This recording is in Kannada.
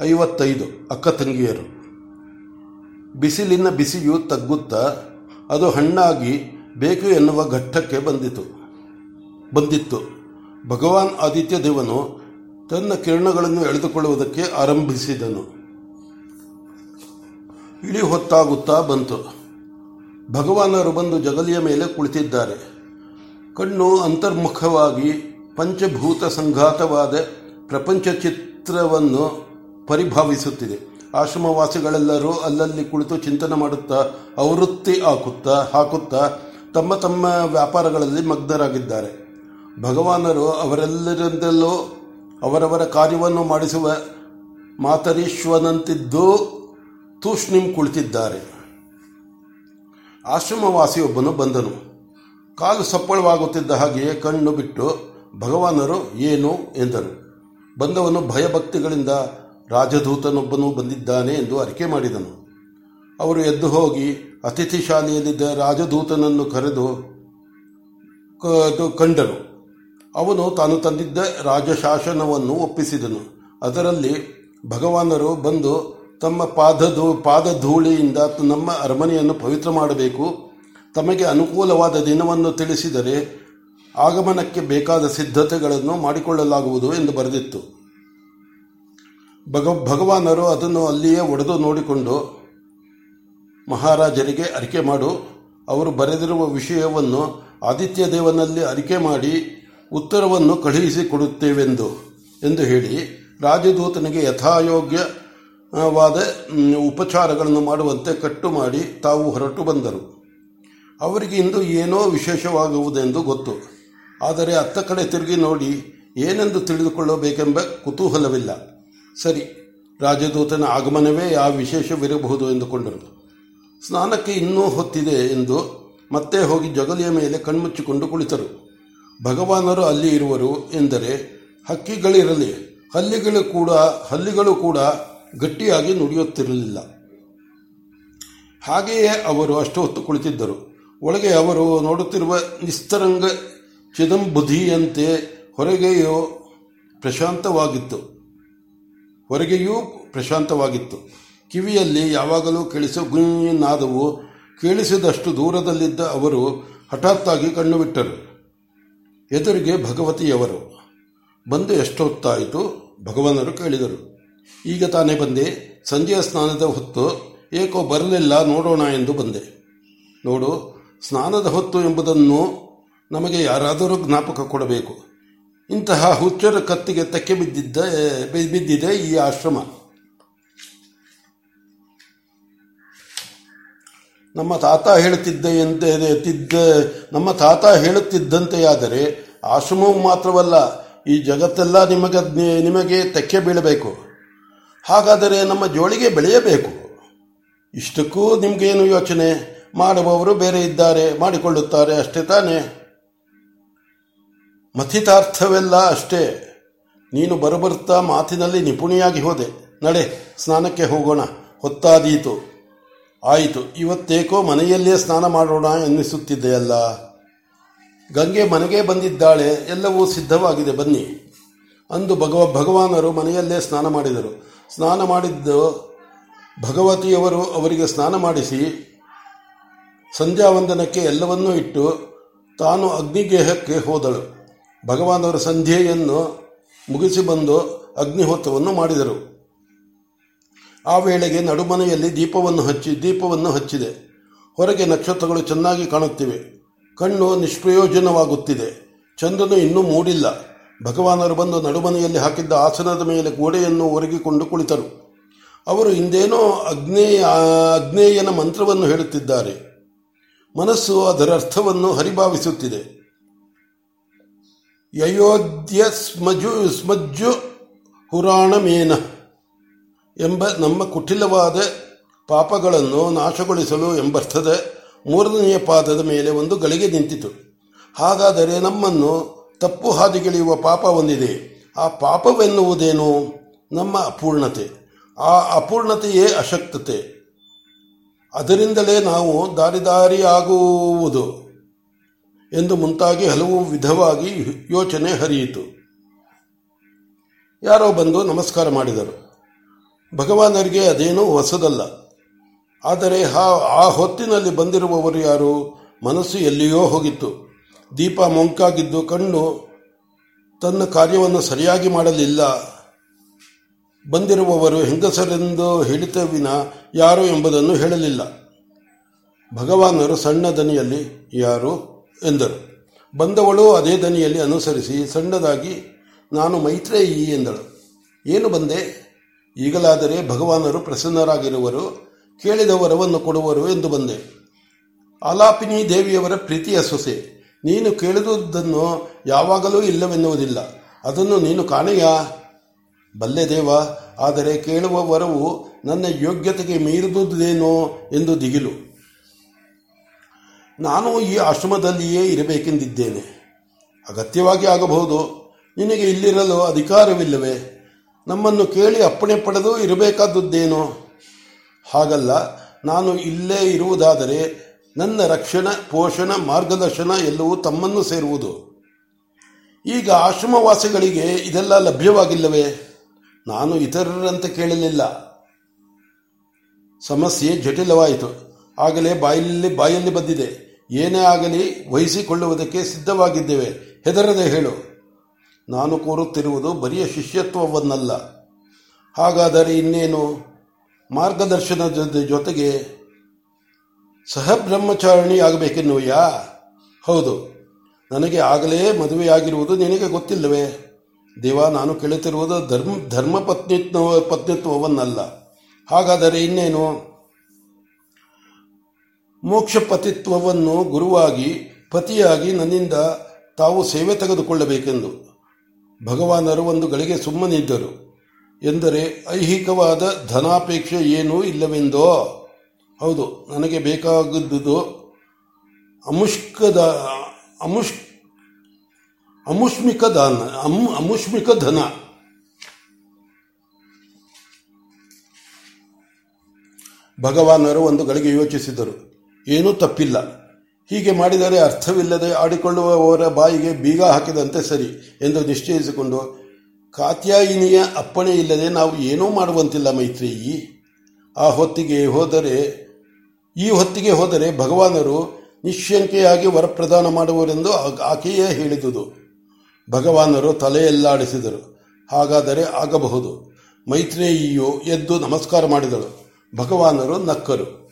ಐವತ್ತೈದು ಅಕ್ಕ ತಂಗಿಯರು. ಬಿಸಿಲಿನ ಬಿಸಿಯು ತಗ್ಗುತ್ತಾ ಅದು ಹಣ್ಣಾಗಿ ಬೇಕು ಎನ್ನುವ ಘಟ್ಟಕ್ಕೆ ಬಂದಿತು. ಬಂದಿತ್ತು. ಭಗವಾನ್ ಆದಿತ್ಯ ದೇವನು ತನ್ನ ಕಿರಣಗಳನ್ನು ಎಳೆದುಕೊಳ್ಳುವುದಕ್ಕೆ ಆರಂಭಿಸಿದನು. ಇಳಿ ಹೊತ್ತಾಗುತ್ತಾ ಬಂತು. ಭಗವಾನರು ಬಂದು ಜಗಲಿಯ ಮೇಲೆ ಕುಳಿತಿದ್ದಾರೆ. ಕಣ್ಣು ಅಂತರ್ಮುಖವಾಗಿ ಪಂಚಭೂತ ಸಂಘಾತವಾದ ಪ್ರಪಂಚ ಚಿತ್ರವನ್ನು ಪರಿಭಾವಿಸುತ್ತಿದೆ. ಆಶ್ರಮವಾಸಿಗಳೆಲ್ಲರೂ ಅಲ್ಲಲ್ಲಿ ಕುಳಿತು ಚಿಂತನೆ ಮಾಡುತ್ತಾ, ಅವೃತ್ತಿ ಹಾಕುತ್ತಾ ಹಾಕುತ್ತಾ ತಮ್ಮ ತಮ್ಮ ವ್ಯಾಪಾರಗಳಲ್ಲಿ ಮಗ್ನರಾಗಿದ್ದಾರೆ. ಭಗವಾನರು ಅವರೆಲ್ಲರಿಂದಲೂ ಅವರವರ ಕಾರ್ಯವನ್ನು ಮಾಡಿಸುವ ಮಾತರೀಶ್ವನಂತಿದ್ದು ತೂಷ್ಣಿಂ ಕುಳಿತಿದ್ದಾರೆ. ಆಶ್ರಮವಾಸಿಯೊಬ್ಬನು ಬಂದನು. ಕಾಲು ಸಪ್ಪಳವಾಗುತ್ತಿದ್ದ ಹಾಗೆಯೇ ಕಣ್ಣು ಬಿಟ್ಟು, ಭಗವಾನರು ಏನು? ಎಂದರು ಬಂದವನು ಭಯಭಕ್ತಿಗಳಿಂದ ರಾಜದೂತನೊಬ್ಬನು ಬಂದಿದ್ದಾನೆ ಎಂದು ಅರಿಕೆ ಮಾಡಿದನು. ಅವರು ಎದ್ದು ಹೋಗಿ ಅತಿಥಿ ಶಾಲೆಯಲ್ಲಿದ್ದ ರಾಜದೂತನನ್ನು ಕರೆದು ಕಂಡನು ಅವನು ತಾನು ತಂದಿದ್ದ ರಾಜಶಾಸನವನ್ನು ಒಪ್ಪಿಸಿದನು. ಅದರಲ್ಲಿ ಭಗವಾನರು ಬಂದು ತಮ್ಮ ಪಾದಧೂ, ಪಾದಧೂಳಿಯಿಂದ ನಮ್ಮ ಅರಮನೆಯನ್ನು ಪವಿತ್ರ ಮಾಡಬೇಕು. ತಮಗೆ ಅನುಕೂಲವಾದ ದಿನವನ್ನು ತಿಳಿಸಿದರೆ ಆಗಮನಕ್ಕೆ ಬೇಕಾದ ಸಿದ್ಧತೆಗಳನ್ನು ಮಾಡಿಕೊಳ್ಳಲಾಗುವುದು ಎಂದು ಬರೆದಿತ್ತು. ಭಗ, ಭಗವಾನರು ಅದನ್ನು ಅಲ್ಲಿಯೇ ಒಡೆದು ನೋಡಿಕೊಂಡು ಮಹಾರಾಜರಿಗೆ ಅರಿಕೆ ಮಾಡು. ಅವರು ಬರೆದಿರುವ ವಿಷಯವನ್ನು ಆದಿತ್ಯ ದೇವನಲ್ಲಿ ಅರಿಕೆ ಮಾಡಿ ಉತ್ತರವನ್ನು ಕಳುಹಿಸಿಕೊಡುತ್ತೇವೆಂದು ಎಂದು ಹೇಳಿ ರಾಜದೂತನಿಗೆ ಯಥಾಯೋಗ್ಯವಾದ ಉಪಚಾರಗಳನ್ನು ಮಾಡುವಂತೆ ಕಟ್ಟು ಮಾಡಿ ತಾವು ಹೊರಟು ಬಂದರು. ಅವರಿಗೆ ಇಂದು ಏನೋ ವಿಶೇಷವಾಗುವುದೆಂದು ಗೊತ್ತು. ಆದರೆ ಅತ್ತ ಕಡೆ ತಿರುಗಿ ನೋಡಿ ಏನೆಂದು ತಿಳಿದುಕೊಳ್ಳಬೇಕೆಂಬ ಕುತೂಹಲವಿಲ್ಲ. ಸರಿ, ರಾಜದೂತನ ಆಗಮನವೇ ಯಾವ ವಿಶೇಷವಿರಬಹುದು ಎಂದುಕೊಂಡರು. ಸ್ನಾನಕ್ಕೆ ಇನ್ನೂ ಹೊತ್ತಿದೆ ಎಂದು ಮತ್ತೆ ಹೋಗಿ ಜಗಲಿಯ ಮೇಲೆ ಕಣ್ಮುಚ್ಚಿಕೊಂಡು ಕುಳಿತರು. ಭಗವಾನರು ಅಲ್ಲಿ ಇರುವರು ಎಂದರೆ, ಹಕ್ಕಿಗಳಿರಲಿ, ಹಲ್ಲಿಗಳು ಕೂಡ ಹಲ್ಲಿಗಳು ಕೂಡ ಗಟ್ಟಿಯಾಗಿ ನುಡಿಯುತ್ತಿರಲಿಲ್ಲ. ಹಾಗೆಯೇ ಅವರು ಅಷ್ಟು ಹೊತ್ತು ಕುಳಿತಿದ್ದರು. ಒಳಗೆ ಅವರು ನೋಡುತ್ತಿರುವ ನಿಸ್ತರಂಗ ಚಿದಂಬುಧಿಯಂತೆ ಹೊರಗೆಯೋ ಪ್ರಶಾಂತವಾಗಿತ್ತು. ಹೊರಗೆಯೂ ಪ್ರಶಾಂತವಾಗಿತ್ತು. ಕಿವಿಯಲ್ಲಿ ಯಾವಾಗಲೂ ಕೇಳಿಸೋ ಗುಂಜಿನಾದವು ಕೇಳಿಸಿದಷ್ಟು ದೂರದಲ್ಲಿದ್ದ ಅವರು ಹಠಾತ್ತಾಗಿ ಕಣ್ಣು ಬಿಟ್ಟರು ಎದುರಿಗೆ ಭಗವತಿಯವರು. ಬಂದು ಎಷ್ಟೊತ್ತಾಯಿತು? ಭಗವಾನರು ಕೇಳಿದರು. ಈಗ ತಾನೇ ಬಂದೆ. ಸಂಜೆಯ ಸ್ನಾನದ ಹೊತ್ತು. ಏಕೋ ಬರಲಿಲ್ಲ, ನೋಡೋಣ ಎಂದು ಬಂದೆ. ನೋಡು, ಸ್ನಾನದ ಹೊತ್ತು ಎಂಬುದನ್ನು ನಮಗೆ ಯಾರಾದರೂ ಜ್ಞಾಪಕ ಕೊಡಬೇಕು. ಇಂತಹ ಹುಚ್ಚರ ಕತ್ತಿಗೆ ತಕ್ಕೆ ಬಿದ್ದಿದ್ದ ಬಿದ್ದಿದೆ ಈ ಆಶ್ರಮ. ನಮ್ಮ ತಾತ ಹೇಳುತ್ತಿದ್ದ ನಮ್ಮ ತಾತ ಹೇಳುತ್ತಿದ್ದಂತೆಯಾದರೆ ಆಶ್ರಮವು ಮಾತ್ರವಲ್ಲ, ಈ ಜಗತ್ತೆಲ್ಲ ನಿಮಗೆ ನಿಮಗೆ ತೆಕ್ಕೆ ಬೀಳಬೇಕು. ಹಾಗಾದರೆ ನಮ್ಮ ಜೋಳಿಗೆ ಬೆಳೆಯಬೇಕು. ಇಷ್ಟಕ್ಕೂ ನಿಮಗೇನು ಯೋಚನೆ? ಮಾಡುವವರು ಬೇರೆ ಇದ್ದಾರೆ, ಮಾಡಿಕೊಳ್ಳುತ್ತಾರೆ, ಅಷ್ಟೇ ತಾನೇ. ಮಥಿತಾರ್ಥವೆಲ್ಲ ಅಷ್ಟೇ. ನೀನು ಬರಬರ್ತಾ ಮಾತಿನಲ್ಲಿ ನಿಪುಣಿಯಾಗಿ ಹೋದೆ. ನಡೆ, ಸ್ನಾನಕ್ಕೆ ಹೋಗೋಣ. ಹೊತ್ತಾದೀತು. ಆಯಿತು. ಇವತ್ತೇಕೋ ಮನೆಯಲ್ಲೇ ಸ್ನಾನ ಮಾಡೋಣ ಎನ್ನಿಸುತ್ತಿದ್ದೆಯಲ್ಲ? ಗಂಗೆ ಮನೆಗೆ ಬಂದಿದ್ದಾಳೆ. ಎಲ್ಲವೂ ಸಿದ್ಧವಾಗಿದೆ. ಬನ್ನಿ. ಅಂದು ಭಗವ, ಭಗವಾನರು ಮನೆಯಲ್ಲೇ ಸ್ನಾನ ಮಾಡಿದರು. ಸ್ನಾನ ಮಾಡಿದ್ದು ಭಗವತಿಯವರು ಅವರಿಗೆ ಸ್ನಾನ ಮಾಡಿಸಿ, ಸಂಧ್ಯಾವಂದನಕ್ಕೆ ಎಲ್ಲವನ್ನೂ ಇಟ್ಟು ತಾನು ಅಗ್ನಿಗೇಹಕ್ಕೆ ಹೋದಳು. ಭಗವಾನವರ ಸಂಧ್ಯೆಯನ್ನು ಮುಗಿಸಿ ಬಂದು ಅಗ್ನಿಹೋತ್ರವನ್ನು ಮಾಡಿದರು. ಆ ವೇಳೆಗೆ ನಡುಮನೆಯಲ್ಲಿ ದೀಪವನ್ನು ಹಚ್ಚಿ, ದೀಪವನ್ನು ಹಚ್ಚಿದೆ. ಹೊರಗೆ ನಕ್ಷತ್ರಗಳು ಚೆನ್ನಾಗಿ ಕಾಣುತ್ತಿವೆ. ಕಣ್ಣು ನಿಷ್ಪ್ರಯೋಜನವಾಗುತ್ತಿದೆ. ಚಂದ್ರನು ಇನ್ನೂ ಮೂಡಿಲ್ಲ. ಭಗವಾನರು ಬಂದು ನಡುಮನೆಯಲ್ಲಿ ಹಾಕಿದ್ದ ಆಸನದ ಮೇಲೆ ಗೋಡೆಯನ್ನು ಒರಗಿಕೊಂಡು ಕುಳಿತರು. ಅವರು ಇಂದೇನೋ ಅಗ್ನೇಯ ಅಗ್ನೇಯನ ಮಂತ್ರವನ್ನು ಹೇಳುತ್ತಿದ್ದಾರೆ. ಮನಸ್ಸು ಅದರ ಅರ್ಥವನ್ನು ಹರಿಭಾವಿಸುತ್ತಿದೆ. ಯಯೋಧ್ಯ ಸ್ಮಜು ಸ್ಮಜ್ಜು ಹುರಾಣಮೇನ ಎಂಬ ನಮ್ಮ ಕುಟಿಲವಾದ ಪಾಪಗಳನ್ನು ನಾಶಗೊಳಿಸಲು ಎಂಬರ್ಥದ ಮೂರನೆಯ ಪಾದದ ಮೇಲೆ ಒಂದು ಗಳಿಗೆ ನಿಂತಿತು. ಹಾಗಾದರೆ ನಮ್ಮನ್ನು ತಪ್ಪು ಹಾದಿಗೆಳೆಯುವ ಪಾಪ ಹೊಂದಿದೆ. ಆ ಪಾಪವೆನ್ನುವುದೇನು? ನಮ್ಮ ಅಪೂರ್ಣತೆ. ಆ ಅಪೂರ್ಣತೆಯೇ ಅಶಕ್ತತೆ. ಅದರಿಂದಲೇ ನಾವು ದಾರಿದಾರಿಯಾಗುವುದು. ಎಂದು ಮುಂತಾಗಿ ಹಲವು ವಿಧವಾಗಿ ಯೋಚನೆ ಹರಿಯಿತು. ಯಾರೋ ಬಂದು ನಮಸ್ಕಾರ ಮಾಡಿದರು. ಭಗವಾನರಿಗೆ ಅದೇನೂ ಹೊಸದಲ್ಲ. ಆದರೆ ಆ ಹೊತ್ತಿನಲ್ಲಿ ಬಂದಿರುವವರು ಯಾರು? ಮನಸ್ಸು ಎಲ್ಲಿಯೋ ಹೋಗಿತ್ತು. ದೀಪ ಮೊಂಕಾಗಿದ್ದು ಕಣ್ಣು ತನ್ನ ಕಾರ್ಯವನ್ನು ಸರಿಯಾಗಿ ಮಾಡಲಿಲ್ಲ. ಬಂದಿರುವವರು ಹೆಂಗಸರೆಂದು ಹೇಳಿತವಿನ ಯಾರು ಎಂಬುದನ್ನು ಹೇಳಲಿಲ್ಲ. ಭಗವಾನರು ಸಣ್ಣ ದನಿಯಲ್ಲಿ, ಯಾರು? ಎಂದರು. ಬಂದವಳು ಅದೇ ದನಿಯಲ್ಲಿ ಅನುಸರಿಸಿ ಸಣ್ಣದಾಗಿ, ನಾನು ಮೈತ್ರೇಯಿ ಎಂದಳು. ಏನು ಬಂದೆ? ಈಗಲಾದರೆ ಭಗವಾನರು ಪ್ರಸನ್ನರಾಗಿರುವರು ಕೇಳಿದ ವರವನ್ನು ಕೊಡುವರು ಎಂದು ಬಂದೆ. ಆಲಾಪಿನಿ ದೇವಿಯವರ ಪ್ರೀತಿಯ ಸೊಸೆ, ನೀನು ಕೇಳಿದುದನ್ನು ಯಾವಾಗಲೂ ಇಲ್ಲವೆನ್ನುವುದಿಲ್ಲ. ಅದನ್ನು ನೀನು ಕಾಣೆಯಾ? ಬಲ್ಲೆ ದೇವ, ಆದರೆ ಕೇಳುವ ವರವು ನನ್ನ ಯೋಗ್ಯತೆಗೆ ಮೀರಿದುದೇನೋ ಎಂದು ದಿಗಿಲು. ನಾನು ಈ ಆಶ್ರಮದಲ್ಲಿಯೇ ಇರಬೇಕೆಂದಿದ್ದೇನೆ. ಅಗತ್ಯವಾಗಿ ಆಗಬಹುದು. ನಿನಗೆ ಇಲ್ಲಿರಲು ಅಧಿಕಾರವಿಲ್ಲವೇ? ನಮ್ಮನ್ನು ಕೇಳಿ ಅಪ್ಪಣೆ ಪಡೆದು ಇರಬೇಕಾದದ್ದೇನೋ? ಹಾಗಲ್ಲ, ನಾನು ಇಲ್ಲೇ ಇರುವುದಾದರೆ ನನ್ನ ರಕ್ಷಣೆ, ಪೋಷಣ, ಮಾರ್ಗದರ್ಶನ ಎಲ್ಲವೂ ತಮ್ಮನ್ನು ಸೇರುವುದು. ಈಗ ಆಶ್ರಮವಾಸಿಗಳಿಗೆ ಇದೆಲ್ಲ ಲಭ್ಯವಾಗಿಲ್ಲವೇ? ನಾನು ಇತರರಂತೆ ಕೇಳಲಿಲ್ಲ. ಸಮಸ್ಯೆ ಜಟಿಲವಾಯಿತು. ಆಗಲೇ ಬಾಯಲ್ಲಿ ಬಾಯಲ್ಲಿ ಬಂದಿದೆ. ಏನೇ ಆಗಲಿ ವಹಿಸಿಕೊಳ್ಳುವುದಕ್ಕೆ ಸಿದ್ಧವಾಗಿದ್ದೇವೆ. ಹೆದರದೆ ಹೇಳು. ನಾನು ಕೋರುತ್ತಿರುವುದು ಬರಿಯ ಶಿಷ್ಯತ್ವವನ್ನಲ್ಲ. ಹಾಗಾದರೆ ಇನ್ನೇನು? ಮಾರ್ಗದರ್ಶನದ ಜೊತೆಗೆ ಸಹಬ್ರಹ್ಮಚಾರಣಿ ಆಗಬೇಕೆನ್ನುವೆಯಾ? ಹೌದು. ನನಗೆ ಆಗಲೇ ಮದುವೆಯಾಗಿರುವುದು ನಿನಗೆ ಗೊತ್ತಿಲ್ಲವೇ? ದೇವ, ನಾನು ಕೇಳುತ್ತಿರುವುದು ಧರ್ಮ ಧರ್ಮ ಪತ್ನಿತ್ವ, ಪತ್ನಿತ್ವವನ್ನಲ್ಲ. ಹಾಗಾದರೆ ಇನ್ನೇನು? ಮೋಕ್ಷ ಪತಿತ್ವವನ್ನು ಗುರುವಾಗಿ, ಪತಿಯಾಗಿ ನನ್ನಿಂದ ತಾವು ಸೇವೆ ತೆಗೆದುಕೊಳ್ಳಬೇಕೆಂದು. ಭಗವಾನರು ಒಂದು ಗಳಿಗೆ ಸುಮ್ಮನಿದ್ದರು. ಎಂದರೆ, ಐಹಿಕವಾದ ಧನಾಪೇಕ್ಷೆ ಏನೂ ಇಲ್ಲವೆಂದೋ? ಹೌದು, ನನಗೆ ಬೇಕಾಗಿದ್ದುದು ಅಮುಷ್ಕದ, ಅಮುಷ್, ಅಮುಷ್ಮಿಕ ದಾನ, ಅಮ್, ಅಮುಷ್ಮಿಕ ಧನ. ಭಗವಾನರು ಒಂದು ಗಳಿಗೆ ಯೋಚಿಸಿದರು. ಏನೂ ತಪ್ಪಿಲ್ಲ. ಹೀಗೆ ಮಾಡಿದರೆ ಅರ್ಥವಿಲ್ಲದೆ ಆಡಿಕೊಳ್ಳುವವರ ಬಾಯಿಗೆ ಬೀಗ ಹಾಕಿದಂತೆ ಸರಿ ಎಂದು ನಿಶ್ಚಯಿಸಿಕೊಂಡು, ಕಾತ್ಯಾಯಿನಿಯ ಅಪ್ಪಣೆ ಇಲ್ಲದೆ ನಾವು ಏನೂ ಮಾಡುವಂತಿಲ್ಲ ಮೈತ್ರಿಯಿ. ಆ ಹೊತ್ತಿಗೆ ಹೋದರೆ, ಈ ಹೊತ್ತಿಗೆ ಹೋದರೆ ಭಗವಾನರು ನಿಶ್ಶಂಕೆಯಾಗಿ ವರಪ್ರದಾನ ಮಾಡುವರೆಂದು ಆಕೆಯೇ ಹೇಳಿದುದು. ಭಗವಾನರು ತಲೆಯಲ್ಲಾಡಿಸಿದರು. ಹಾಗಾದರೆ ಆಗಬಹುದು. ಮೈತ್ರೇಯಿಯು ಎದ್ದು ನಮಸ್ಕಾರ ಮಾಡಿದಳು. ಭಗವಾನರು ನಕ್ಕರು.